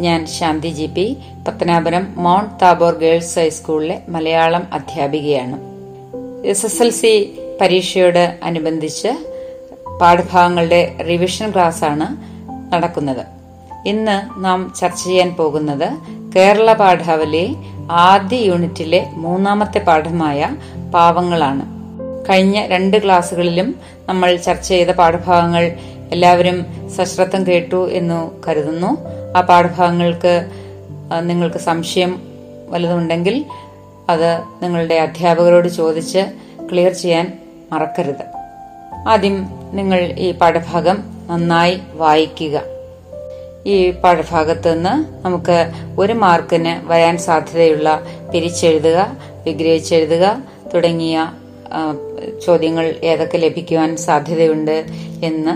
ഞാൻ Shanti G P Pathanapuram mount Tabor girls ഹൈസ്കൂളിലെ മലയാളം അധ്യാപികയാണ്. എസ് എസ് എൽ സി പരീക്ഷയോട് അനുബന്ധിച്ച് പാഠഭാഗങ്ങളുടെ റിവിഷൻ ക്ലാസ് ആണ് നടക്കുന്നത്. ഇന്ന് നാം ചർച്ച ചെയ്യാൻ പോകുന്നത് കേരള പാഠാവലി ആദ്യ യൂണിറ്റിലെ മൂന്നാമത്തെ പാഠമായ പാവങ്ങളാണ്. കഴിഞ്ഞ രണ്ട് ക്ലാസ്സുകളിലും നമ്മൾ ചർച്ച ചെയ്ത പാഠഭാഗങ്ങൾ എല്ലാവരും സശ്രദ്ധം കേട്ടു എന്ന് കരുതുന്നു. ആ പാഠഭാഗങ്ങൾക്ക് നിങ്ങൾക്ക് സംശയം വല്ലതുണ്ടെങ്കിൽ അത് നിങ്ങളുടെ അധ്യാപകരോട് ചോദിച്ച് ക്ലിയർ ചെയ്യാൻ മറക്കരുത്. ആദ്യം നിങ്ങൾ ഈ പാഠഭാഗം നന്നായി വായിക്കുക. ഈ പാഠഭാഗത്ത് നിന്ന് നമുക്ക് ഒരു മാർക്കിന് വരാൻ സാധ്യതയുള്ള പിരിച്ചെഴുതുക വിഗ്രഹിച്ചെഴുതുക തുടങ്ങിയ ചോദ്യങ്ങൾ ഏതൊക്കെ ലഭിക്കുവാൻ സാധ്യതയുണ്ട് എന്ന്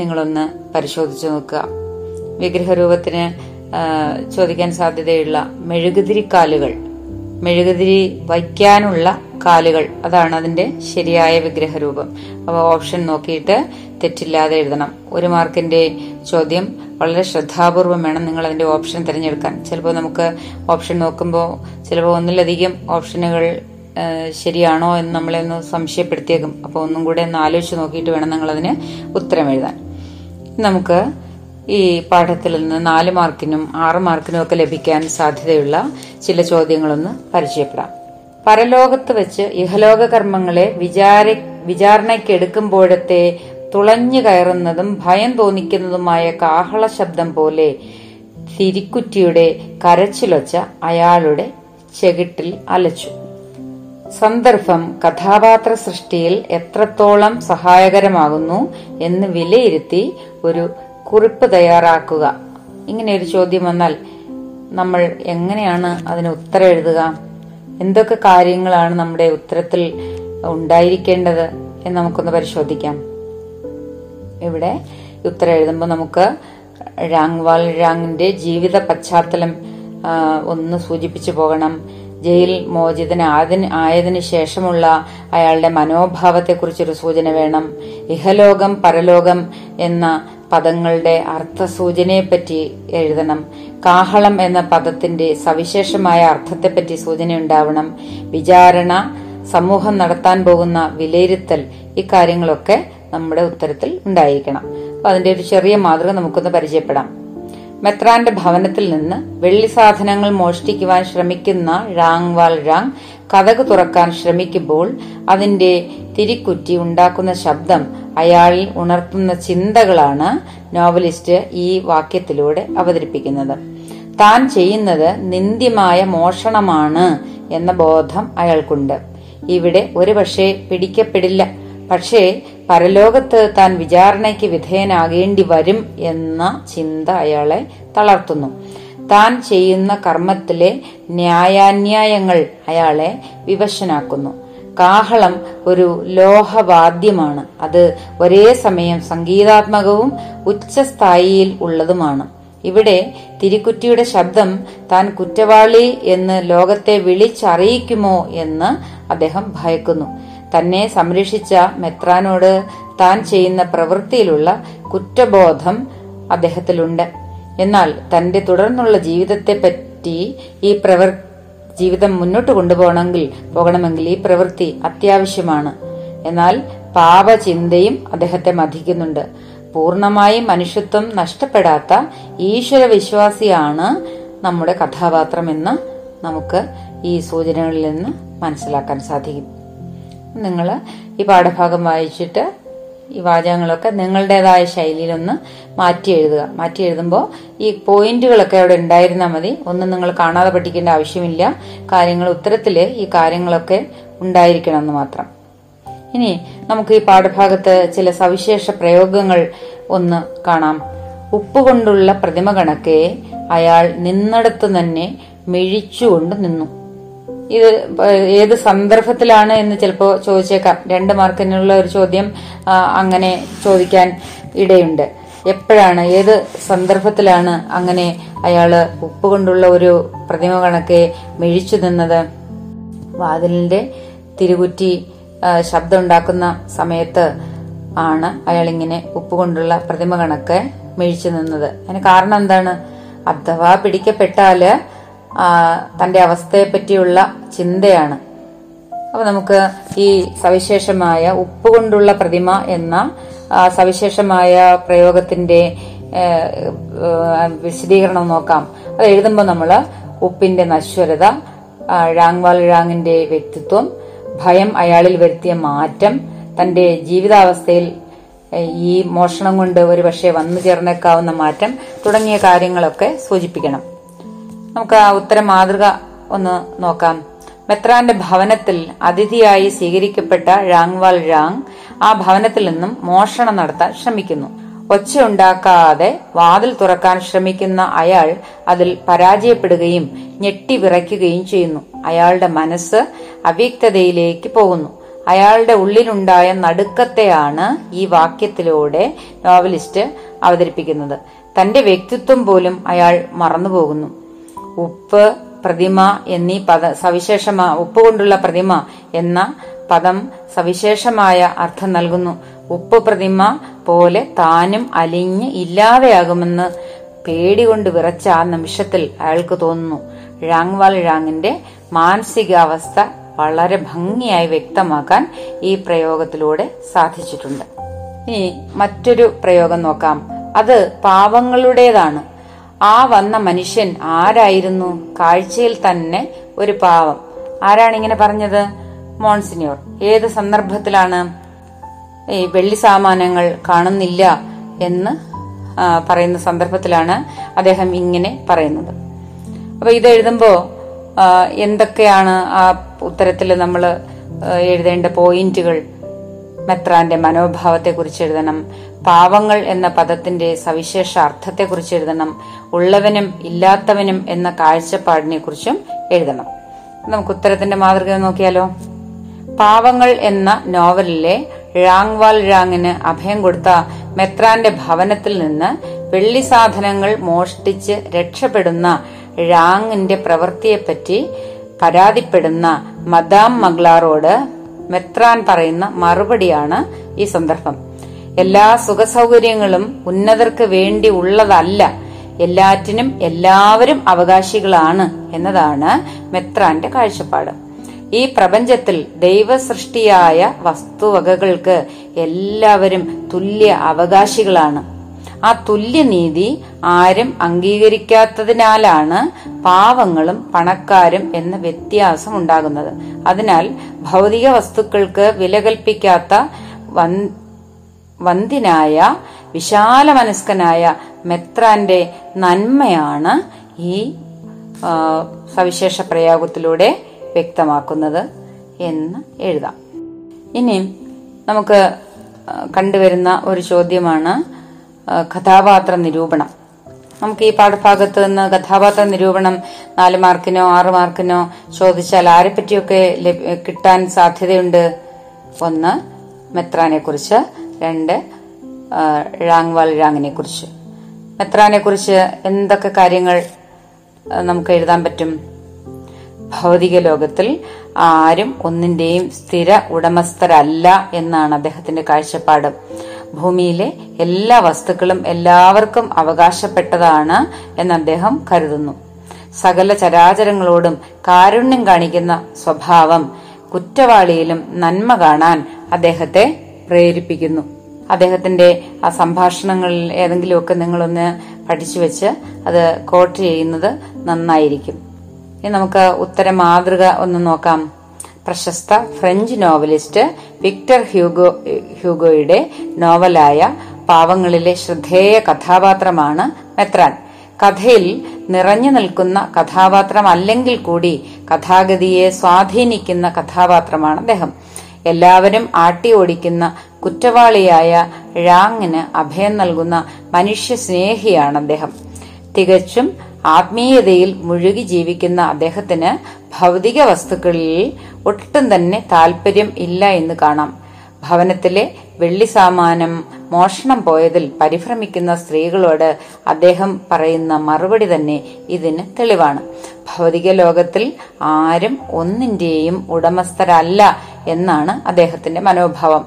നിങ്ങളൊന്ന് പരിശോധിച്ചു നോക്കുക. വിഗ്രഹരൂപത്തിന് ചോദിക്കാൻ സാധ്യതയുള്ള മെഴുകുതിരി കാലുകൾ. മെഴുകുതിരി വയ്ക്കാനുള്ള കാലുകൾ. അതാണ് അതിന്റെ ശരിയായ വിഗ്രഹരൂപം. അപ്പോൾ ഓപ്ഷൻ നോക്കിയിട്ട് തെറ്റില്ലാതെ എഴുതണം. ഒരു മാർക്കിന്റെ ചോദ്യം വളരെ ശ്രദ്ധാപൂർവം വേണം നിങ്ങൾ അതിന്റെ ഓപ്ഷൻ തിരഞ്ഞെടുക്കാൻ. ചിലപ്പോൾ നമുക്ക് ഓപ്ഷൻ നോക്കുമ്പോൾ ചിലപ്പോൾ ഒന്നിലധികം ഓപ്ഷനുകൾ ശരിയാണോ എന്ന് നമ്മളെ ഒന്ന് സംശയപ്പെടുത്തിയേക്കും. അപ്പോൾ ഒന്നും കൂടെ ഒന്ന് ആലോചിച്ച് നോക്കിയിട്ട് വേണം നിങ്ങൾ അതിന് ഉത്തരം എഴുതാൻ. നമുക്ക് ഈ പാഠത്തിൽ നിന്ന് നാല് മാർക്കിനും ആറ് മാർക്കിനും ഒക്കെ ലഭിക്കാൻ സാധ്യതയുള്ള ചില ചോദ്യങ്ങളൊന്ന് പരിചയപ്പെടാം. പരലോകത്ത് വെച്ച് ഇഹലോക കർമ്മങ്ങളെ വിചാര വിചാരണയ്ക്കെടുക്കുമ്പോഴത്തെ തുളഞ്ഞു കയറുന്നതും ഭയം തോന്നിക്കുന്നതുമായ കാഹള ശബ്ദം പോലെ തിരിക്കുറ്റിയുടെ കരച്ചിലൊച്ച അയാളുടെ ചെകിട്ടിൽ അലച്ചു. സന്ദർഭം കഥാപാത്ര സൃഷ്ടിയിൽ എത്രത്തോളം സഹായകരമാകുന്നു എന്ന് വിലയിരുത്തി ഒരു കുറിപ്പ് തയ്യാറാക്കുക. ഇങ്ങനെ ഒരു ചോദ്യം വന്നാൽ നമ്മൾ എങ്ങനെയാണ് അതിന് ഉത്തരം എഴുതുക? എന്തൊക്കെ കാര്യങ്ങളാണ് നമ്മുടെ ഉത്തരത്തിൽ ഉണ്ടായിരിക്കേണ്ടത് എന്ന് നമുക്കൊന്ന് പരിശോധിക്കാം. ഇവിടെ ഉത്തരം എഴുതുമ്പോൾ നമുക്ക് രാങ്വാൾ രാങ്ങിന്റെ ജീവിത പശ്ചാത്തലം ഒന്ന് സൂചിപ്പിച്ചു പോകണം. ജയിൽ മോചിതനായതിന് ആയതിനു ശേഷമുള്ള അയാളുടെ മനോഭാവത്തെക്കുറിച്ചൊരു സൂചന വേണം. ഇഹലോകം പരലോകം എന്ന പദങ്ങളുടെ അർത്ഥസൂചനയെപ്പറ്റി എഴുതണം. കാഹളം എന്ന പദത്തിന്റെ സവിശേഷമായ അർത്ഥത്തെപ്പറ്റി സൂചന ഉണ്ടാവണം വിചാരണ സമൂഹം നടത്താൻ പോകുന്ന വിലയിരുത്തൽ ഇക്കാര്യങ്ങളൊക്കെ നമ്മുടെ ഉത്തരത്തിൽ ഉണ്ടായിരിക്കണം. അപ്പൊ അതിന്റെ ഒരു ചെറിയ മാതൃക നമുക്കൊന്ന് പരിചയപ്പെടാം. മെത്രാന്റെ ഭവനത്തിൽ നിന്ന് വെള്ളി സാധനങ്ങൾ മോഷ്ടിക്കുവാൻ ശ്രമിക്കുന്ന റാങ്വാൾ റാങ് കഥക് തുറക്കാൻ ശ്രമിക്കുമ്പോൾ അതിന്റെ തിരിക്കുറ്റി ഉണ്ടാക്കുന്ന ശബ്ദം അയാളിൽ ഉണർത്തുന്ന ചിന്തകളാണ് നോവലിസ്റ്റ് ഈ വാക്യത്തിലൂടെ അവതരിപ്പിക്കുന്നത്. താൻ ചെയ്യുന്നത് നിന്ദ്യമായ മോഷണമാണ് എന്ന ബോധം അയാൾക്കുണ്ട്. ഇവിടെ ഒരുപക്ഷെ പിടിക്കപ്പെടില്ല. പക്ഷേ പരലോകത്ത് താൻ വിചാരണയ്ക്ക് വിധേയനാകേണ്ടി വരും എന്ന ചിന്ത അയാളെ തളർത്തുന്നു. താൻ ചെയ്യുന്ന കർമ്മത്തിലെ ന്യായാന്യായങ്ങൾ അയാളെ വിവശനാക്കുന്നു. കാഹളം ഒരു ലോഹവാദ്യമാണ്. അത് ഒരേ സമയം സംഗീതാത്മകവും ഉച്ചസ്ഥായിയിൽ ഉള്ളതുമാണ്. ഇവിടെ തിരിക്കുറ്റിയുടെ ശബ്ദം താൻ കുറ്റവാളി എന്ന് ലോകത്തെ വിളിച്ചറിയിക്കുമോ എന്ന് അദ്ദേഹം ഭയക്കുന്നു. തന്നെ സംരക്ഷിച്ച മെത്രാനോട് താൻ ചെയ്യുന്ന പ്രവൃത്തിയിലുള്ള കുറ്റബോധം അദ്ദേഹത്തിലുണ്ട്. എന്നാൽ തന്റെ തുടർന്നുള്ള ജീവിതത്തെ പറ്റി ഈ പ്രവർ ജീവിതം മുന്നോട്ട് കൊണ്ടുപോകണമെങ്കിൽ പോകണമെങ്കിൽ ഈ പ്രവൃത്തി അത്യാവശ്യമാണ്. എന്നാൽ പാപചിന്തയും അദ്ദേഹത്തെ മതിക്കുന്നുണ്ട് പൂർണമായി മനുഷ്യത്വം നഷ്ടപ്പെടാത്ത ഈശ്വര വിശ്വാസിയാണ് നമ്മുടെ കഥാപാത്രം എന്ന് നമുക്ക് ഈ സൂചനകളിൽ നിന്ന് മനസ്സിലാക്കാൻ സാധിക്കും. നിങ്ങൾ ഈ പാഠഭാഗം വായിച്ചിട്ട് ഈ വാചകങ്ങളൊക്കെ നിങ്ങളുടേതായ ശൈലിയിലൊന്ന് മാറ്റി എഴുതുക. മാറ്റി എഴുതുമ്പോൾ ഈ പോയിന്റുകളൊക്കെ അവിടെ ഉണ്ടായിരുന്നാൽ മതി. ഒന്നും നിങ്ങൾ കാണാതെ പഠിക്കേണ്ട ആവശ്യമില്ല. കാര്യങ്ങൾ ഉത്തരത്തിൽ ഈ കാര്യങ്ങളൊക്കെ ഉണ്ടായിരിക്കണം എന്ന് മാത്രം. ഇനി നമുക്ക് ഈ പാഠഭാഗത്ത് ചില സവിശേഷ പ്രയോഗങ്ങൾ ഒന്ന് കാണാം. ഉപ്പുകൊണ്ടുള്ള പ്രതിമ കണക്കെ അയാൾ നിന്നിടത്ത് തന്നെ മിഴിച്ചുകൊണ്ട് നിന്നു. ഇത് ഏത് സന്ദർഭത്തിലാണ് എന്ന് ചിലപ്പോൾ ചോദിച്ചേക്കാം. രണ്ട് മാർക്കിനുള്ള ഒരു ചോദ്യം അങ്ങനെ ചോദിക്കാൻ ഇടയുണ്ട്. എപ്പോഴാണ് ഏത് സന്ദർഭത്തിലാണ് അങ്ങനെ അയാൾ ഉപ്പ് കൊണ്ടുള്ള ഒരു പ്രതിമ കണക്കെ മിഴിച്ചു നിന്നത്? വാതിലിന്റെ തിരുകുറ്റി ശബ്ദമുണ്ടാക്കുന്ന സമയത്ത് ആണ് അയാൾ ഇങ്ങനെ ഉപ്പ് കൊണ്ടുള്ള പ്രതിമ കണക്ക് മിഴിച്ചു നിന്നത്. അതിന് കാരണം എന്താണ്? അഥവാ പിടിക്കപ്പെട്ടാൽ തന്റെ അവസ്ഥയെ പറ്റിയുള്ള ചിന്തയാണ്. അപ്പൊ നമുക്ക് ഈ സവിശേഷമായ ഉപ്പ് കൊണ്ടുള്ള പ്രതിമ എന്ന സവിശേഷമായ പ്രയോഗത്തിന്റെ വിശദീകരണം നോക്കാം. അത് എഴുതുമ്പോൾ നമ്മൾ ഉപ്പിന്റെ നശ്വരത ഴാങ്വാൽ ഴാങ്ങിന്റെ വ്യക്തിത്വം ഭയം അയാളിൽ വരുത്തിയ മാറ്റം തന്റെ ജീവിതാവസ്ഥയിൽ ഈ മോഷണം കൊണ്ട് ഒരുപക്ഷെ വന്നു ചേർന്നേക്കാവുന്ന മാറ്റം തുടങ്ങിയ കാര്യങ്ങളൊക്കെ സൂചിപ്പിക്കണം. നമുക്ക് ആ ഉത്തര മാതൃക ഒന്ന് നോക്കാം. മെത്രാന്റെ ഭവനത്തിൽ അതിഥിയായി സ്വീകരിക്കപ്പെട്ട ഴാങ്വാൽ ഴാങ് ആ ഭവനത്തിൽ നിന്നും മോഷണം നടത്താൻ ശ്രമിക്കുന്നു. ഒച്ചയുണ്ടാക്കാതെ വാതിൽ തുറക്കാൻ ശ്രമിക്കുന്ന അയാൾ അതിൽ പരാജയപ്പെടുകയും ഞെട്ടി വിറയ്ക്കുകയും ചെയ്യുന്നു. അയാളുടെ മനസ്സ് അവ്യക്തതയിലേക്ക് പോകുന്നു. അയാളുടെ ഉള്ളിലുണ്ടായ നടുക്കത്തെയാണ് ഈ വാക്യത്തിലൂടെ നോവലിസ്റ്റ് അവതരിപ്പിക്കുന്നത്. തന്റെ വ്യക്തിത്വം പോലും അയാൾ മറന്നുപോകുന്നു. ഉപ്പ് പ്രതിമ എന്നീ പദ സവിശേഷമാ ഉപ്പ് കൊണ്ടുള്ള പ്രതിമ എന്ന പദം സവിശേഷമായ അർത്ഥം നൽകുന്നു. ഉപ്പ് പ്രതിമ പോലെ താനും അലിഞ്ഞ് ഇല്ലാതെയാകുമെന്ന് പേടി കൊണ്ട് വിറച്ച ആ നിമിഷത്തിൽ അയാൾക്ക് തോന്നുന്നു. ഴാങ്വാൽ ഴാങ്ങിന്റെ മാനസികാവസ്ഥ വളരെ ഭംഗിയായി വ്യക്തമാക്കാൻ ഈ പ്രയോഗത്തിലൂടെ സാധിച്ചിട്ടുണ്ട്. ഇനി മറ്റൊരു പ്രയോഗം നോക്കാം. അത് പാവങ്ങളുടേതാണ്. ആ വന്ന മനുഷ്യൻ ആരായിരുന്നു? കാഴ്ചയിൽ തന്നെ ഒരു പാവം. ആരാണ് ഇങ്ങനെ പറഞ്ഞത്? മോൺസിനിയോർ. ഏത് സന്ദർഭത്തിലാണ് ഈ വെള്ളി സാമാനങ്ങൾ കാണുന്നില്ല എന്ന് പറയുന്ന സന്ദർഭത്തിലാണ് അദ്ദേഹം ഇങ്ങനെ പറയുന്നത്. അപ്പൊ ഇത് എഴുതുമ്പോ എന്തൊക്കെയാണ് ആ ഉത്തരത്തിൽ നമ്മൾ എഴുതേണ്ട പോയിന്റുകൾ? മെത്രാന്റെ മനോഭാവത്തെക്കുറിച്ച് എഴുതണം. പാവങ്ങൾ എന്ന പദത്തിന്റെ സവിശേഷ അർത്ഥത്തെക്കുറിച്ച് എഴുതണം. ഉള്ളവനും ഇല്ലാത്തവനും എന്ന കാഴ്ചപ്പാടിനെ കുറിച്ചും എഴുതണം. നമുക്ക് ഉത്തരത്തിന്റെ മാതൃക നോക്കിയാലോ? പാവങ്ങൾ എന്ന നോവലിലെ ഴാങ്വാൽ ഴാങ്ങിന് അഭയം കൊടുത്ത മെത്രാന്റെ ഭവനത്തിൽ നിന്ന് വെള്ളി സാധനങ്ങൾ മോഷ്ടിച്ച് രക്ഷപ്പെടുന്ന ഴാങ്ങിന്റെ പ്രവൃത്തിയെപ്പറ്റി പരാതിപ്പെടുന്ന മദാം മഗ്ലാറോട് മെത്രാൻ പറയുന്ന മറുപടിയാണ് ഈ സന്ദർഭം. എല്ലാ സുഖസൗകര്യങ്ങളും ഉന്നതർക്ക് വേണ്ടി ഉള്ളതല്ല. എല്ലാറ്റിനും എല്ലാവരും അവകാശികളാണ് എന്നതാണ് മെത്രാന്റെ കാഴ്ചപ്പാട്. ഈ പ്രപഞ്ചത്തിൽ ദൈവസൃഷ്ടിയായ വസ്തുവകകൾക്ക് എല്ലാവരും തുല്യ അവകാശികളാണ്. ആ തുല്യനീതി ആരും അംഗീകരിക്കാത്തതിനാലാണ് പാവങ്ങളും പണക്കാരും എന്ന വ്യത്യാസം ഉണ്ടാകുന്നത്. അതിനാൽ ഭൗതിക വസ്തുക്കൾക്ക് വില കൽപ്പിക്കാത്ത വൻ- വിശാല മനസ്കനായ മെത്രാന്റെ നന്മയാണ് ഈ സവിശേഷ പ്രയോഗത്തിലൂടെ വ്യക്തമാക്കുന്നത് എന്ന് എഴുതാം. ഇനി നമുക്ക് കണ്ടുവരുന്ന ഒരു ചോദ്യമാണ് കഥാപാത്ര നിരൂപണം. നമുക്ക് ഈ പാഠഭാഗത്ത് നിന്ന് കഥാപാത്ര നിരൂപണം നാല് മാർക്കിനോ ആറ് മാർക്കിനോ ചോദിച്ചാൽ ആരെ പറ്റിയൊക്കെ കിട്ടാൻ സാധ്യതയുണ്ട്? ഒന്ന് മെത്രാനെ കുറിച്ച് രണ്ട് ഴാങ്വാൽ ഴാങ്ങിനെ കുറിച്ച്. മെത്രാനെ കുറിച്ച് എന്തൊക്കെ കാര്യങ്ങൾ നമുക്ക് എഴുതാൻ പറ്റും? ഭൗതിക ലോകത്തിൽ ആരും ഒന്നിന്റെയും സ്ഥിര ഉടമസ്ഥരല്ല എന്നാണ് അദ്ദേഹത്തിന്റെ കാഴ്ചപ്പാട്. ഭൂമിയിലെ എല്ലാ വസ്തുക്കളും എല്ലാവർക്കും അവകാശപ്പെട്ടതാണ് എന്ന് അദ്ദേഹം കരുതുന്നു. സകല ചരാചരങ്ങളോടും കാരുണ്യം കാണിക്കുന്ന സ്വഭാവം കുറ്റവാളിയിലും നന്മ കാണാൻ അദ്ദേഹത്തെ പ്രേരിപ്പിക്കുന്നു. അദ്ദേഹത്തിന്റെ ആ സംഭാഷണങ്ങളിൽ ഏതെങ്കിലുമൊക്കെ നിങ്ങളൊന്ന് പഠിച്ചു വെച്ച് അത് കോട്ട് ചെയ്യുന്നത് നന്നായിരിക്കും. ഇനി നമുക്ക് ഉത്തര മാതൃക ഒന്ന് നോക്കാം. പ്രശസ്ത ഫ്രഞ്ച് നോവലിസ്റ്റ് വിക്ടർ ഹ്യൂഗോ ഹ്യൂഗോയുടെ നോവലായ പാവങ്ങളിലെ ശ്രദ്ധേയ കഥാപാത്രമാണ് മെത്രാൻ. കഥയിൽ നിറഞ്ഞു നിൽക്കുന്ന കഥാപാത്രം അല്ലെങ്കിൽ കൂടി കഥാഗതിയെ സ്വാധീനിക്കുന്ന കഥാപാത്രമാണ് അദ്ദേഹം. എല്ലാവരും ആട്ടി ഓടിക്കുന്ന കുറ്റവാളിയായ ഴാങ്ങിന് അഭയം നൽകുന്ന മനുഷ്യ സ്നേഹിയാണ് അദ്ദേഹം. തികച്ചും ആത്മീയതയിൽ മുഴുകി ജീവിക്കുന്ന അദ്ദേഹത്തിന് ഭൗതിക വസ്തുക്കളിൽ ഒട്ടും തന്നെ താല്പര്യം ഇല്ല എന്ന് കാണാം. ഭവനത്തിലെ വെള്ളി സാമാനം മോഷണം പോയതിൽ പരിഭ്രമിക്കുന്ന സ്ത്രീകളോട് അദ്ദേഹം പറയുന്ന മറുപടി തന്നെ ഇതിന് തെളിവാണ്. ഭൗതിക ലോകത്തിൽ ആരും ഒന്നിന്റെയും ഉടമസ്ഥരല്ല എന്നാണ് അദ്ദേഹത്തിന്റെ മനോഭാവം.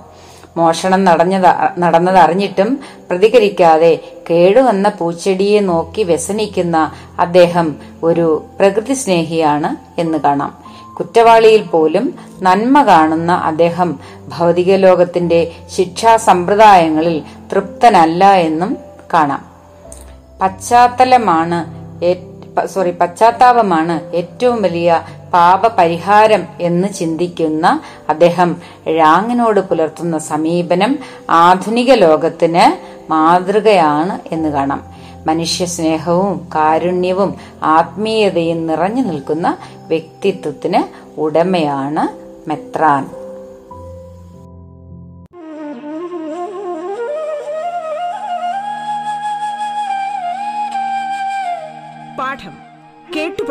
മോഷണം നടഞ്ഞത് നടന്നതറിഞ്ഞിട്ടും പ്രതികരിക്കാതെ കേടുവന്ന പൂച്ചെടിയെ നോക്കി വ്യസനിക്കുന്ന അദ്ദേഹം ഒരു പ്രകൃതി സ്നേഹിയാണ് എന്ന് കാണാം. കുറ്റവാളിയിൽ പോലും നന്മ കാണുന്ന അദ്ദേഹം ഭൗതിക ലോകത്തിന്റെ ശിക്ഷാ സമ്പ്രദായങ്ങളിൽ തൃപ്തനല്ല എന്നും കാണാം. പശ്ചാത്തലമാണ് സോറി പശ്ചാത്താപമാണ് ഏറ്റവും വലിയ പാപപരിഹാരം എന്ന് ചിന്തിക്കുന്ന അദ്ദേഹം ഴാങ്ങിനോട് പുലർത്തുന്ന സമീപനം ആധുനിക ലോകത്തിന് മാതൃകയാണ് എന്ന് കാണാം. മനുഷ്യ സ്നേഹവും കാരുണ്യവും ആത്മീയതയും നിറഞ്ഞു നിൽക്കുന്ന വ്യക്തിത്വത്തിന് ഉടമയാണ് മെത്രാൻ.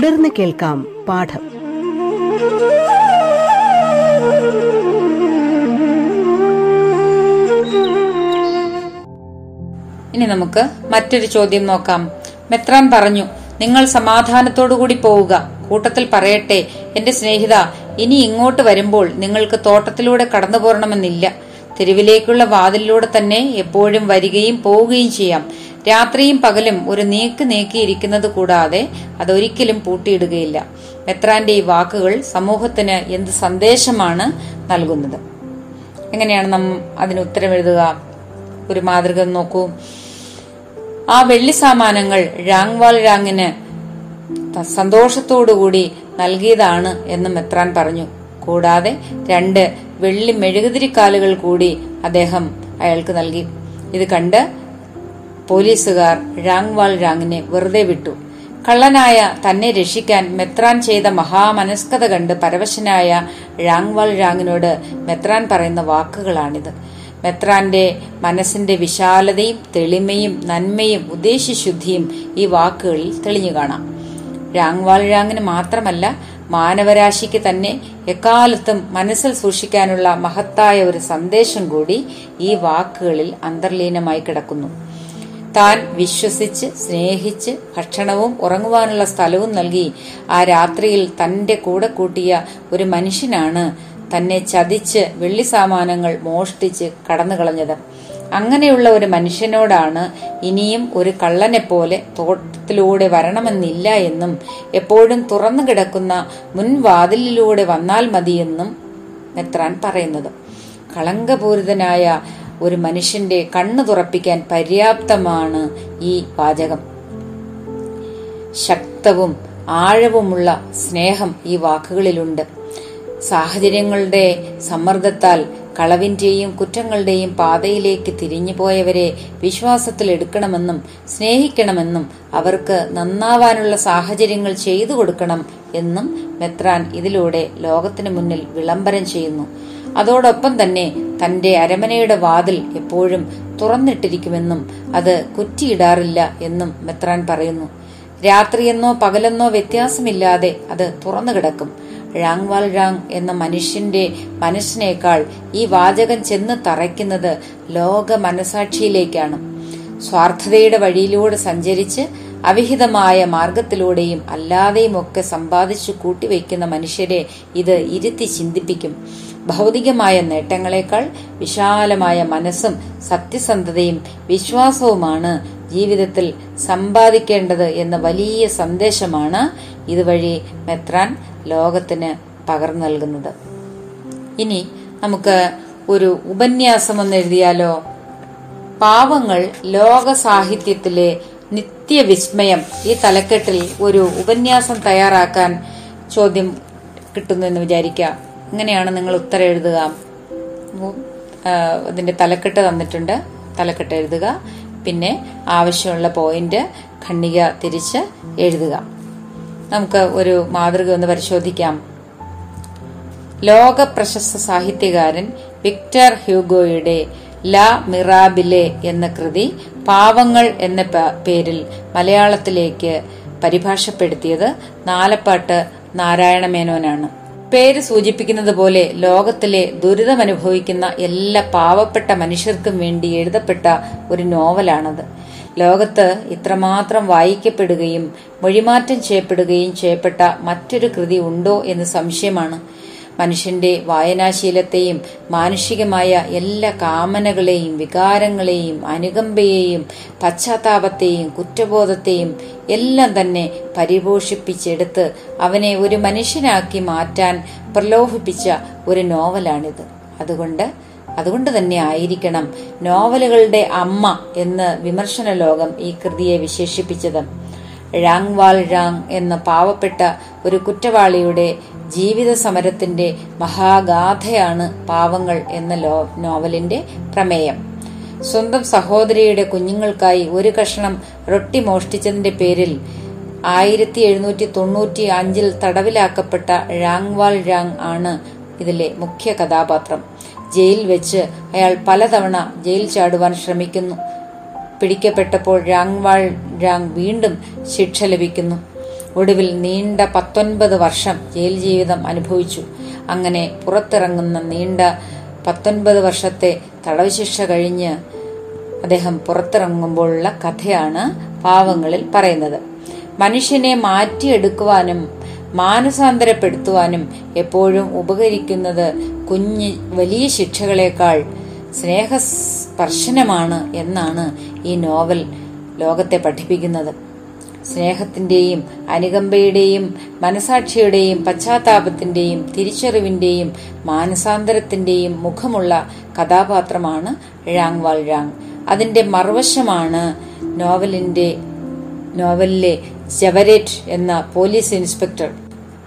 തുടർന്ന് കേൾക്കാം പാഠം. ഇനി നമുക്ക് മറ്റൊരു ചോദ്യം നോക്കാം. മെത്രാൻ പറഞ്ഞു നിങ്ങൾ സമാധാനത്തോടുകൂടി പോവുക. കൂട്ടത്തിൽ പറയട്ടെ എന്റെ സ്നേഹിത ഇനി ഇങ്ങോട്ട് വരുമ്പോൾ നിങ്ങൾക്ക് തോട്ടത്തിലൂടെ കടന്നു പോരണമെന്നില്ല തെരുവിലേക്കുള്ള വാതിലിലൂടെ തന്നെ എപ്പോഴും വരികയും പോവുകയും ചെയ്യാം. രാത്രിയും പകലും ഒരു നീക്ക് നീക്കിയിരിക്കുന്നത് കൂടാതെ അതൊരിക്കലും പൂട്ടിയിടുകയില്ല. മെത്രാന്റെ ഈ വാക്കുകൾ സമൂഹത്തിന് എന്ത് സന്ദേശമാണ് നൽകുന്നത്? എങ്ങനെയാണ് നാം അതിന് ഉത്തരം എഴുതുക? ഒരു മാതൃക നോക്കൂ. ആ വെള്ളി സാമാനങ്ങൾ രാങ്വാൽ രാങ്ങിന് സന്തോഷത്തോടുകൂടി നൽകിയതാണ് എന്ന് മെത്രാൻ പറഞ്ഞു. കൂടാതെ രണ്ട് വെള്ളി മെഴുകുതിരിക്കാലുകൾ കൂടി അദ്ദേഹം അയാൾക്ക് നൽകി. ഇത് കണ്ട് പോലീസുകാർ രാങ്വാൾ രാങ്ങിനെ വെറുതെ വിട്ടു. കള്ളനായ തന്നെ രക്ഷിക്കാൻ മെത്രാൻ ചെയ്ത മഹാമനസ്കത കണ്ട് പരവശനായ രാങ്വാൾ രാങ്ങിനോട് മെത്രാൻ പറയുന്ന വാക്കുകളാണിത്. മെത്രാന്റെ മനസ്സിന്റെ വിശാലതയും തെളിമയും നന്മയും ഉദ്ദേശശുദ്ധിയും ഈ വാക്കുകളിൽ തെളിഞ്ഞു കാണാം. രാങ്വാൾ രാങ്ങിന് മാത്രമല്ല മാനവരാശിക്ക് തന്നെ എക്കാലത്തും മനസ്സിൽ സൂക്ഷിക്കാനുള്ള മഹത്തായ ഒരു സന്ദേശം കൂടി ഈ വാക്കുകളിൽ അന്തർലീനമായി കിടക്കുന്നു. താൻ വിശ്വസിച്ച് സ്നേഹിച്ച് ഭക്ഷണവും ഉറങ്ങുവാനുള്ള സ്ഥലവും നൽകി. ആ രാത്രിയിൽ തന്റെ കൂടെ കൂട്ടിയ ഒരു മനുഷ്യനാണ് തന്നെ ചതിച്ച് വെള്ളി സാമാനങ്ങൾ മോഷ്ടിച്ച് കടന്നു കളഞ്ഞത് അങ്ങനെയുള്ള ഒരു മനുഷ്യനോടാണ് ഇനിയും ഒരു കള്ളനെ പോലെ തോട്ടത്തിലൂടെ വരണമെന്നില്ല എന്നും എപ്പോഴും തുറന്നു കിടക്കുന്ന മുൻവാതിലിലൂടെ വന്നാൽ മതിയെന്നും മെത്രാൻ പറയുന്നത്. കളങ്കപൂരിതനായ ഒരു മനുഷ്യന്റെ കണ്ണു തുറപ്പിക്കാൻ പര്യാപ്തമാണ് ഈ വാചകം. ശക്തവും ആഴവുമുള്ള സ്നേഹം ഈ വാക്കുകളിലുണ്ട്. സാഹചര്യങ്ങളുടെ സമ്മർദ്ദത്താൽ കളവിന്റെയും കുറ്റങ്ങളുടെയും പാതയിലേക്ക് തിരിഞ്ഞുപോയവരെ വിശ്വാസത്തിൽ എടുക്കണമെന്നും സ്നേഹിക്കണമെന്നും അവർക്ക് നന്നാവാനുള്ള സാഹചര്യങ്ങൾ ചെയ്തു കൊടുക്കണം എന്നും മെത്രാൻ ഇതിലൂടെ ലോകത്തിനു മുന്നിൽ വിളംബരം ചെയ്യുന്നു. അതോടൊപ്പം തന്നെ തന്റെ അരമനയുടെ വാതിൽ എപ്പോഴും തുറന്നിട്ടിരിക്കുമെന്നും അത് കുറ്റിയിടാറില്ല എന്നും മെത്രാൻ പറയുന്നു. രാത്രിയെന്നോ പകലെന്നോ വ്യത്യാസമില്ലാതെ അത് തുറന്നു കിടക്കും ഴാങ്വാൽ ഴാങ് എന്ന മനുഷ്യന്റെ മനസ്സിനേക്കാൾ ഈ വാചകം ചെന്ന് തറയ്ക്കുന്നത് ലോക മനസാക്ഷിയിലേക്കാണ്. സ്വാർത്ഥതയുടെ വഴിയിലൂടെ സഞ്ചരിച്ച് അവിഹിതമായ മാർഗത്തിലൂടെയും അല്ലാതെയും ഒക്കെ സമ്പാദിച്ചു കൂട്ടിവെക്കുന്ന മനുഷ്യരെ ഇത് ഇരുത്തി ചിന്തിപ്പിക്കും. ഭൗതികമായ നേട്ടങ്ങളെക്കാൾ വിശാലമായ മനസ്സും സത്യസന്ധതയും വിശ്വാസവുമാണ് ജീവിതത്തിൽ സമ്പാദിക്കേണ്ടത് എന്ന വലിയ സന്ദേശമാണ് ഇതുവഴി മെത്രാൻ ലോകത്തിന് പകർന്നു നൽകുന്നത്. ഇനി നമുക്ക് ഒരു ഉപന്യാസം എന്ന് എഴുതിയാലോ? പാവങ്ങൾ ലോക സാഹിത്യത്തിലെ നിത്യവിസ്മയം ഈ തലക്കെട്ടിൽ ഒരു ഉപന്യാസം തയ്യാറാക്കാൻ ചോദ്യം കിട്ടുന്നു എന്ന് വിചാരിക്കുക. ഇങ്ങനെയാണ് നിങ്ങൾ ഉത്തരം എഴുതുക. അതിന്റെ തലക്കെട്ട് തന്നിട്ടുണ്ട്. തലക്കെട്ട് എഴുതുക. പിന്നെ ആവശ്യമുള്ള പോയിന്റ് ഖണ്ഡിക തിരിച്ച് എഴുതുക. നമുക്ക് ഒരു മാതൃക ഒന്ന് പരിശോധിക്കാം. ലോക പ്രശസ്ത സാഹിത്യകാരൻ വിക്ടർ ഹ്യൂഗോയുടെ ലാ മിറാബിലെ എന്ന കൃതി പാവങ്ങൾ എന്ന പേരിൽ മലയാളത്തിലേക്ക് പരിഭാഷപ്പെടുത്തിയത് നാലപ്പാട്ട് നാരായണ മേനോനാണ് പേര് സൂചിപ്പിക്കുന്നത് പോലെ ലോകത്തിലെ ദുരിതമനുഭവിക്കുന്ന എല്ലാ പാവപ്പെട്ട മനുഷ്യർക്കും വേണ്ടി എഴുതപ്പെട്ട ഒരു നോവലാണത്. ലോകത്ത് ഇത്രമാത്രം വായിക്കപ്പെടുകയും മൊഴിമാറ്റം ചെയ്യപ്പെടുകയും ചെയ്യപ്പെട്ട മറ്റൊരു കൃതി ഉണ്ടോ എന്ന് സംശയമാണ്. മനുഷ്യന്റെ വായനാശീലത്തെയും മാനുഷികമായ എല്ലാ കാമനകളെയും വികാരങ്ങളെയും അനുകമ്പയെയും പശ്ചാത്താപത്തെയും കുറ്റബോധത്തെയും എല്ലാം തന്നെ പരിപോഷിപ്പിച്ചെടുത്ത് അവനെ ഒരു മനുഷ്യനാക്കി മാറ്റാൻ പ്രലോഭിപ്പിച്ച ഒരു നോവലാണിത്. അതുകൊണ്ട് അതുകൊണ്ട് തന്നെ ആയിരിക്കണം നോവലുകളുടെ അമ്മ എന്ന് വിമർശന ലോകം ഈ കൃതിയെ വിശേഷിപ്പിച്ചത്. ഴാങ് വാൾ ഴാങ് എന്ന പാവപ്പെട്ട ഒരു കുറ്റവാളിയുടെ ജീവിത സമരത്തിന്റെ മഹാഗാഥയാണ് പാവങ്ങൾ എന്ന നോവലിന്റെ പ്രമേയം. സ്വന്തം സഹോദരിയുടെ കുഞ്ഞുങ്ങൾക്കായി ഒരു കഷണം റൊട്ടി മോഷ്ടിച്ചതിന്റെ പേരിൽ ആയിരത്തി എഴുന്നൂറ്റി തൊണ്ണൂറ്റി അഞ്ചിൽ തടവിലാക്കപ്പെട്ട രാങ്വാൾ രാങ് ആണ് ഇതിലെ മുഖ്യ കഥാപാത്രം. ജയിൽ വെച്ച് അയാൾ പലതവണ ജയിൽ ചാടുവാൻ ശ്രമിക്കുന്നു. പിടിക്കപ്പെട്ടപ്പോൾ രാങ്വാൾ രാങ് വീണ്ടും ശിക്ഷ ലഭിക്കുന്നു. ഒടുവിൽ നീണ്ട പത്തൊൻപത് വർഷം ജയിൽ ജീവിതം അനുഭവിച്ചു. അങ്ങനെ പുറത്തിറങ്ങുന്ന നീണ്ട പത്തൊൻപത് വർഷത്തെ തടവ് ശിക്ഷ കഴിഞ്ഞ് അദ്ദേഹം പുറത്തിറങ്ങുമ്പോഴുള്ള കഥയാണ് പാവങ്ങളിൽ പറയുന്നത്. മനുഷ്യനെ മാറ്റിയെടുക്കുവാനും മാനസാന്തരപ്പെടുത്തുവാനും എപ്പോഴും ഉപകരിക്കുന്നത് കുഞ്ഞ് വലിയ ശിക്ഷകളേക്കാൾ സ്നേഹസ്പർശനമാണ് എന്നാണ് ഈ നോവൽ ലോകത്തെ പഠിപ്പിക്കുന്നത്. സ്നേഹത്തിന്റെയും അനുകമ്പയുടെയും മനസാക്ഷിയുടെയും പശ്ചാത്താപത്തിന്റെയും തിരിച്ചറിവിന്റെയും മാനസാന്തരത്തിന്റെയും മുഖമുള്ള കഥാപാത്രമാണ് ഴാങ് വാൾ ഴാങ്. അതിന്റെ മറുവശമാണ് നോവലിന്റെ നോവലിലെ ജവരേറ്റ് എന്ന പോലീസ് ഇൻസ്പെക്ടർ.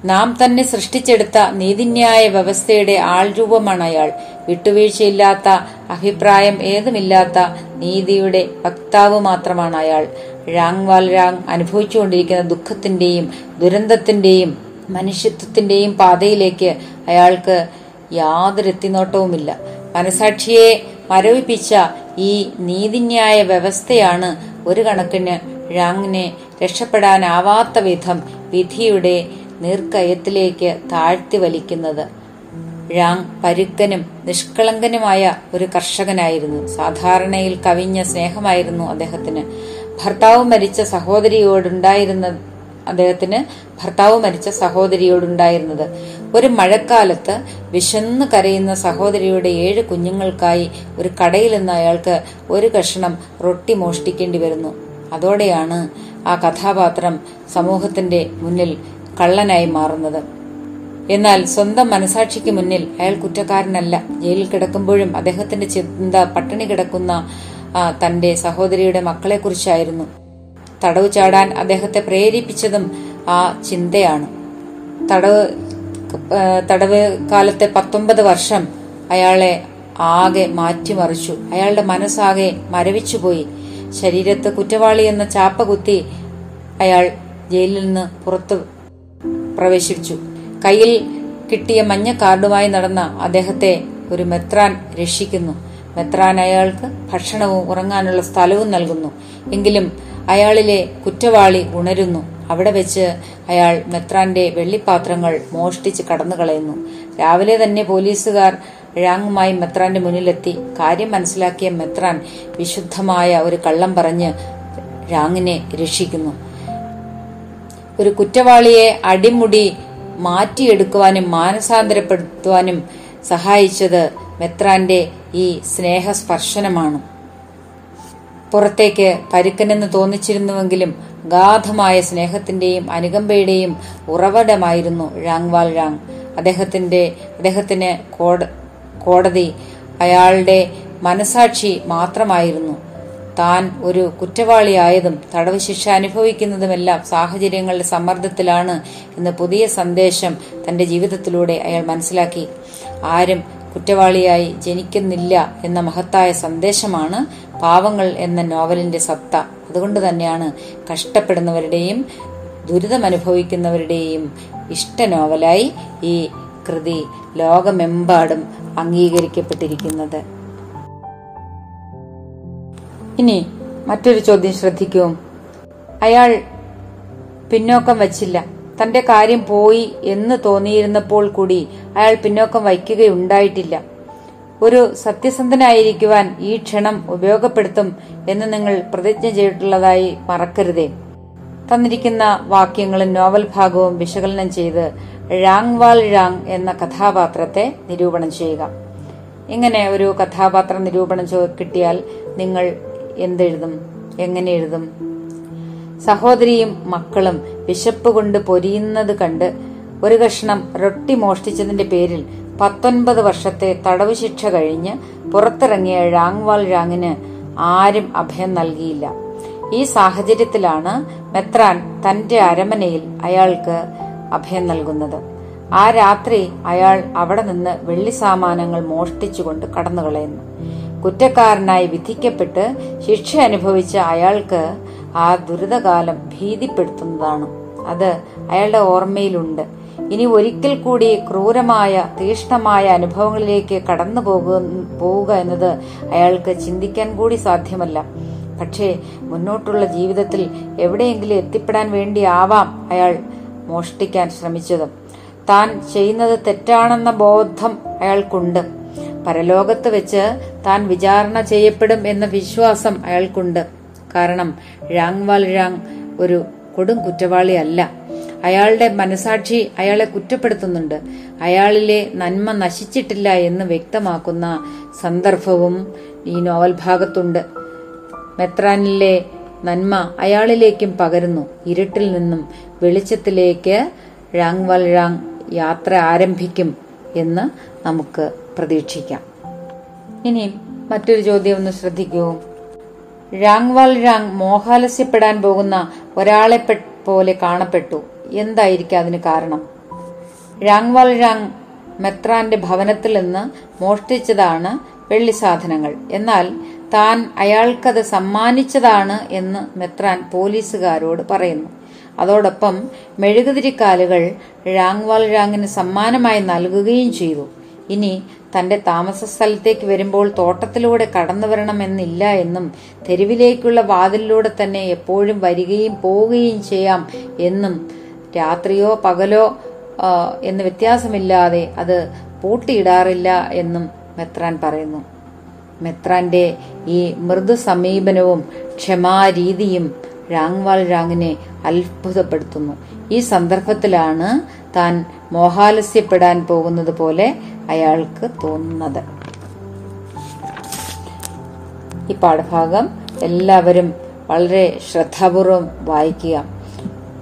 നാം തന്നെ സൃഷ്ടിച്ചെടുത്ത നീതിന്യായ വ്യവസ്ഥയുടെ ആൾരൂപമാണ് അയാൾ. വിട്ടുവീഴ്ചയില്ലാത്ത അഭിപ്രായം ഏതുമില്ലാത്ത നീതിയുടെ വക്താവ് മാത്രമാണ് അയാൾ. ഴാങ് വാൽ ഴാങ് അനുഭവിച്ചുകൊണ്ടിരിക്കുന്ന ദുഃഖത്തിന്റെയും ദുരന്തത്തിന്റെയും മനുഷ്യത്വത്തിന്റെയും പാതയിലേക്ക് അയാൾക്ക് യാതൊരു എത്തിനോട്ടവുമില്ല. മനസാക്ഷിയെ മരവിപ്പിച്ച ഈ നീതിന്യായ വ്യവസ്ഥയാണ് ഒരു കണക്കിന് ഴാങ്ങിനെ രക്ഷപ്പെടാനാവാത്ത വിധം വിധിയുടെ നീർക്കയത്തിലേക്ക് താഴ്ത്തി വലിക്കുന്നത്. ഴാങ് പരുക്കനും നിഷ്കളങ്കനുമായ ഒരു കർഷകനായിരുന്നു. സാധാരണയിൽ കവിഞ്ഞ സ്നേഹമായിരുന്നു അദ്ദേഹത്തിന്. ഭർത്താവ് മരിച്ച സഹോദരിയോടുണ്ടായിരുന്ന അദ്ദേഹത്തിന് ഭർത്താവ് മരിച്ച സഹോദരിയോടുണ്ടായിരുന്നത്. ഒരു മഴക്കാലത്ത് വിശന്ന് കരയുന്ന സഹോദരിയുടെ ഏഴ് കുഞ്ഞുങ്ങൾക്കായി ഒരു കടയിൽ നിന്ന് അയാൾക്ക് ഒരു കഷണം റൊട്ടി മോഷ്ടിക്കേണ്ടി വരുന്നു. അതോടെയാണ് ആ കഥാപാത്രം സമൂഹത്തിന്റെ മുന്നിൽ കള്ളനായി മാറുന്നത്. എന്നാൽ സ്വന്തം മനസാക്ഷിക്ക് മുന്നിൽ അയാൾ കുറ്റക്കാരനല്ല. ജയിലിൽ കിടക്കുമ്പോഴും അദ്ദേഹത്തിന്റെ ചിന്ത പട്ടിണി കിടക്കുന്ന തന്റെ സഹോദരിയുടെ മക്കളെക്കുറിച്ചായിരുന്നു. തടവ് ചാടാൻ അദ്ദേഹത്തെ പ്രേരിപ്പിച്ചതും ആ ചിന്തയാണ്. തടവ് തടവ് കാലത്തെ പത്തൊമ്പത് വർഷം അയാളെ ആകെ മാറ്റിമറിച്ചു. അയാളുടെ മനസ്സാകെ മരവിച്ചുപോയി. ശരീരത്ത് കുറ്റവാളി എന്ന ചാപ്പ കുത്തി അയാൾ ജയിലിൽ നിന്ന് പുറത്ത് പ്രവേശിച്ചു കയ്യിൽ കിട്ടിയ മഞ്ഞ കാർഡുമായി നടന്ന അദ്ദേഹത്തെ ഒരു മെത്രാൻ രക്ഷിക്കുന്നു. മെത്രാൻ അയാൾക്ക് ഭക്ഷണവും ഉറങ്ങാനുള്ള സ്ഥലവും നൽകുന്നു. എങ്കിലും അയാളിലെ കുറ്റവാളി ഉണരുന്നു. അവിടെ വെച്ച് അയാൾ മെത്രാന്റെ വെള്ളിപ്പാത്രങ്ങൾ മോഷ്ടിച്ച് കടന്നു കളയുന്നു രാവിലെ തന്നെ പോലീസുകാർ ഴാങ്ങുമായി മെത്രാന്റെ മുന്നിലെത്തി. കാര്യം മനസ്സിലാക്കിയ മെത്രാൻ വിശുദ്ധമായ ഒരു കള്ളം പറഞ്ഞ് ഴാങ്ങിനെ രക്ഷിക്കുന്നു. ഒരു കുറ്റവാളിയെ അടിമുടി മാറ്റിയെടുക്കുവാനും മാനസാന്തരപ്പെടുത്തുവാനും സഹായിച്ചത് മെത്രാന്റെ ഈ സ്നേഹസ്പർശനമാണ്. പുറത്തേക്ക് പരുക്കനെന്ന് തോന്നിച്ചിരുന്നുവെങ്കിലും ഗാധമായ സ്നേഹത്തിന്റെയും അനുകമ്പയുടെയും ഉറവിടമായിരുന്നു ഴാങ്വാൽ ഴാങ്. അദ്ദേഹത്തിന്റെ അദ്ദേഹത്തിന് കോട- കോടതി അയാളുടെ മനസാക്ഷി മാത്രമായിരുന്നു. താൻ ഒരു കുറ്റവാളിയായതും തടവ് ശിക്ഷ അനുഭവിക്കുന്നതുമെല്ലാം സാഹചര്യങ്ങളുടെ സമ്മർദ്ദത്തിലാണ് എന്ന പുതിയ സന്ദേശം തന്റെ ജീവിതത്തിലൂടെ അയാൾ മനസ്സിലാക്കി. ആരും കുറ്റവാളിയായി ജനിക്കുന്നില്ല എന്ന മഹത്തായ സന്ദേശമാണ് പാവങ്ങൾ എന്ന നോവലിന്റെ സത്ത. അതുകൊണ്ട് തന്നെയാണ് കഷ്ടപ്പെടുന്നവരുടെയും ദുരിതമനുഭവിക്കുന്നവരുടെയും ഇഷ്ട നോവലായി ഈ കൃതി ലോകമെമ്പാടും അംഗീകരിക്കപ്പെട്ടിരിക്കുന്നത്. ഇനി മറ്റൊരു ചോദ്യം ശ്രദ്ധിക്കൂ. അയാൾ പിന്നോക്കം വച്ചില്ല. തന്റെ കാര്യം പോയി എന്ന് തോന്നിയിരുന്നപ്പോൾ കൂടി അയാൾ പിന്നോക്കം വയ്ക്കുകയുണ്ടായിട്ടില്ല. ഒരു സത്യസന്ധനായിരിക്കുവാൻ ഈ ക്ഷണം ഉപയോഗപ്പെടുത്തും എന്ന് നിങ്ങൾ പ്രതിജ്ഞ ചെയ്തിട്ടുള്ളതായി മറക്കരുതേ. തന്നിരിക്കുന്ന വാക്യങ്ങളും നോവൽ ഭാഗവും വിശകലനം ചെയ്ത് ഴാങ് വാൽ ഴാങ് എന്ന കഥാപാത്രത്തെ നിരൂപണം ചെയ്യുക. ഇങ്ങനെ ഒരു കഥാപാത്ര നിരൂപണം കിട്ടിയാൽ നിങ്ങൾ എന്തെഴുതും? എങ്ങനെ എഴുതും? സഹോദരിയും മക്കളും വിശപ്പ് കൊണ്ട് പൊരിയുന്നത് കണ്ട് ഒരു കഷ്ണം റൊട്ടി മോഷ്ടിച്ചതിന്റെ പേരിൽ പത്തൊൻപത് വർഷത്തെ തടവ് ശിക്ഷ കഴിഞ്ഞ് പുറത്തിറങ്ങിയ ഴാങ്വാൾ ഴാങ്ങിന് ആരും അഭയം നൽകിയില്ല. ഈ സാഹചര്യത്തിലാണ് മെത്രാൻ തന്റെ അരമനയിൽ അയാൾക്ക് അഭയം നൽകുന്നത്. ആ രാത്രി അയാൾ അവിടെ നിന്ന് വെള്ളി സാമാനങ്ങൾ മോഷ്ടിച്ചുകൊണ്ട് കടന്നുകളയുന്നു. കുറ്റക്കാരനായി വിധിക്കപ്പെട്ട് ശിക്ഷ അനുഭവിച്ച അയാൾക്ക് ആ ദുരിതകാലം ഭീതിപ്പെടുത്തുന്നതാണ്. അത് അയാളുടെ ഓർമ്മയിലുണ്ട്. ഇനി ഒരിക്കൽ കൂടി ക്രൂരമായ തീഷ്ണമായ അനുഭവങ്ങളിലേക്ക് കടന്നു പോവുക എന്നത് അയാൾക്ക് ചിന്തിക്കാൻ കൂടി സാധ്യമല്ല. പക്ഷേ മുന്നോട്ടുള്ള ജീവിതത്തിൽ എവിടെയെങ്കിലും എത്തിപ്പെടാൻ വേണ്ടിയാവാം അയാൾ മോഷ്ടിക്കാൻ ശ്രമിച്ചത്. താൻ ചെയ്യുന്നത് തെറ്റാണെന്ന ബോധം അയാൾക്കുണ്ട്. പരലോകത്ത് വെച്ച് താൻ വിചാരണ ചെയ്യപ്പെടും എന്ന വിശ്വാസം അയാൾക്കുണ്ട്. കാരണം രാങ്വാൽ രാങ് ഒരു കൊടും കുറ്റവാളിയല്ല അയാളുടെ മനസാക്ഷി അയാളെ കുറ്റപ്പെടുത്തുന്നുണ്ട്. അയാളിലെ നന്മ നശിച്ചിട്ടില്ല എന്ന് വ്യക്തമാക്കുന്ന സന്ദർഭവും ഈ നോവൽ ഭാഗത്തുണ്ട്. മെത്രാനിലെ നന്മ അയാളിലേക്കും പകരുന്നു. ഇരുട്ടിൽ നിന്നും വെളിച്ചത്തിലേക്ക് ഴാങ് യാത്ര ആരംഭിക്കും എന്ന് നമുക്ക് പ്രതീക്ഷിക്കാം. ഇനി മറ്റൊരു ചോദ്യം ഒന്ന് ശ്രദ്ധിക്കൂ. ഴാങ്വാൽ രാങ് മോഹാലസ്യപ്പെടാൻ പോകുന്ന ഒരാളെ പോലെ കാണപ്പെട്ടു. എന്തായിരിക്കും അതിന് കാരണം? രാങ്വാൽ രാങ് മെത്രാന്റെ ഭവനത്തിൽ നിന്ന് മോഷ്ടിച്ചതാണ് വെള്ളി സാധനങ്ങൾ. എന്നാൽ താൻ അയാൾക്കത് സമ്മാനിച്ചതാണ് എന്ന് മെത്രാൻ പോലീസുകാരോട് പറയുന്നു. അതോടൊപ്പം മെഴുകുതിരിക്കാലുകൾ രാങ്വാൽ രാങ്ങിന് സമ്മാനമായി നൽകുകയും ചെയ്തു. ഇനി തന്റെ താമസ സ്ഥലത്തേക്ക് വരുമ്പോൾ തോട്ടത്തിലൂടെ കടന്നു വരണമെന്നില്ല എന്നും തെരുവിലേക്കുള്ള വാതിലിലൂടെ തന്നെ എപ്പോഴും വരികയും പോവുകയും ചെയ്യാം എന്നും രാത്രിയോ പകലോ എന്ന് വ്യത്യാസമില്ലാതെ അത് പൂട്ടിയിടാറില്ല എന്നും മെത്രാൻ പറയുന്നു. മെത്രാന്റെ ഈ മൃദു സമീപനവും ക്ഷമാരീതിയും രാംഗ്വാൾ രാങ്ങിനെ അത്ഭുതപ്പെടുത്തുന്നു. ഈ സന്ദർഭത്തിലാണ് താൻ മോഹാലസ്യപ്പെടാൻ പോകുന്നത് പോലെ അയാൾക്ക് തോന്നുന്നത്. ഈ പാഠഭാഗം എല്ലാവരും വളരെ ശ്രദ്ധാപൂർവം വായിക്കുക.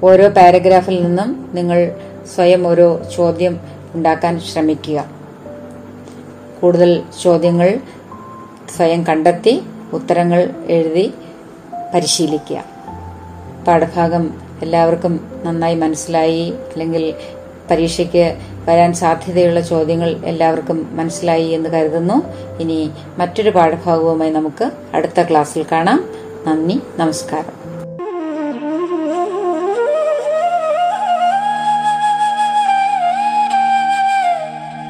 ഓരോ പാരഗ്രാഫിൽ നിന്നും നിങ്ങൾ സ്വയം ഓരോ ചോദ്യം ഉണ്ടാക്കാൻ ശ്രമിക്കുക. കൂടുതൽ ചോദ്യങ്ങൾ സ്വയം കണ്ടെത്തി ഉത്തരങ്ങൾ എഴുതി പരിശീലിക്കുക. പാഠഭാഗം എല്ലാവർക്കും നന്നായി മനസ്സിലായി. അല്ലെങ്കിൽ പരീക്ഷയ്ക്ക് വരാൻ സാധ്യതയുള്ള ചോദ്യങ്ങൾ എല്ലാവർക്കും മനസ്സിലായി എന്ന് കരുതുന്നു. ഇനി മറ്റൊരു പാഠഭാഗവുമായി നമുക്ക് അടുത്ത ക്ലാസ്സിൽ കാണാം. നന്ദി നമസ്കാരം.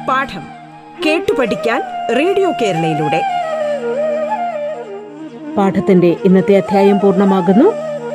പാഠം കേട്ടു പഠിക്കാൻ റേഡിയോ കേരളയിലൂടെ. പാഠത്തിന്റെ ഇന്നത്തെ അധ്യായം പൂർണമാകുന്നു.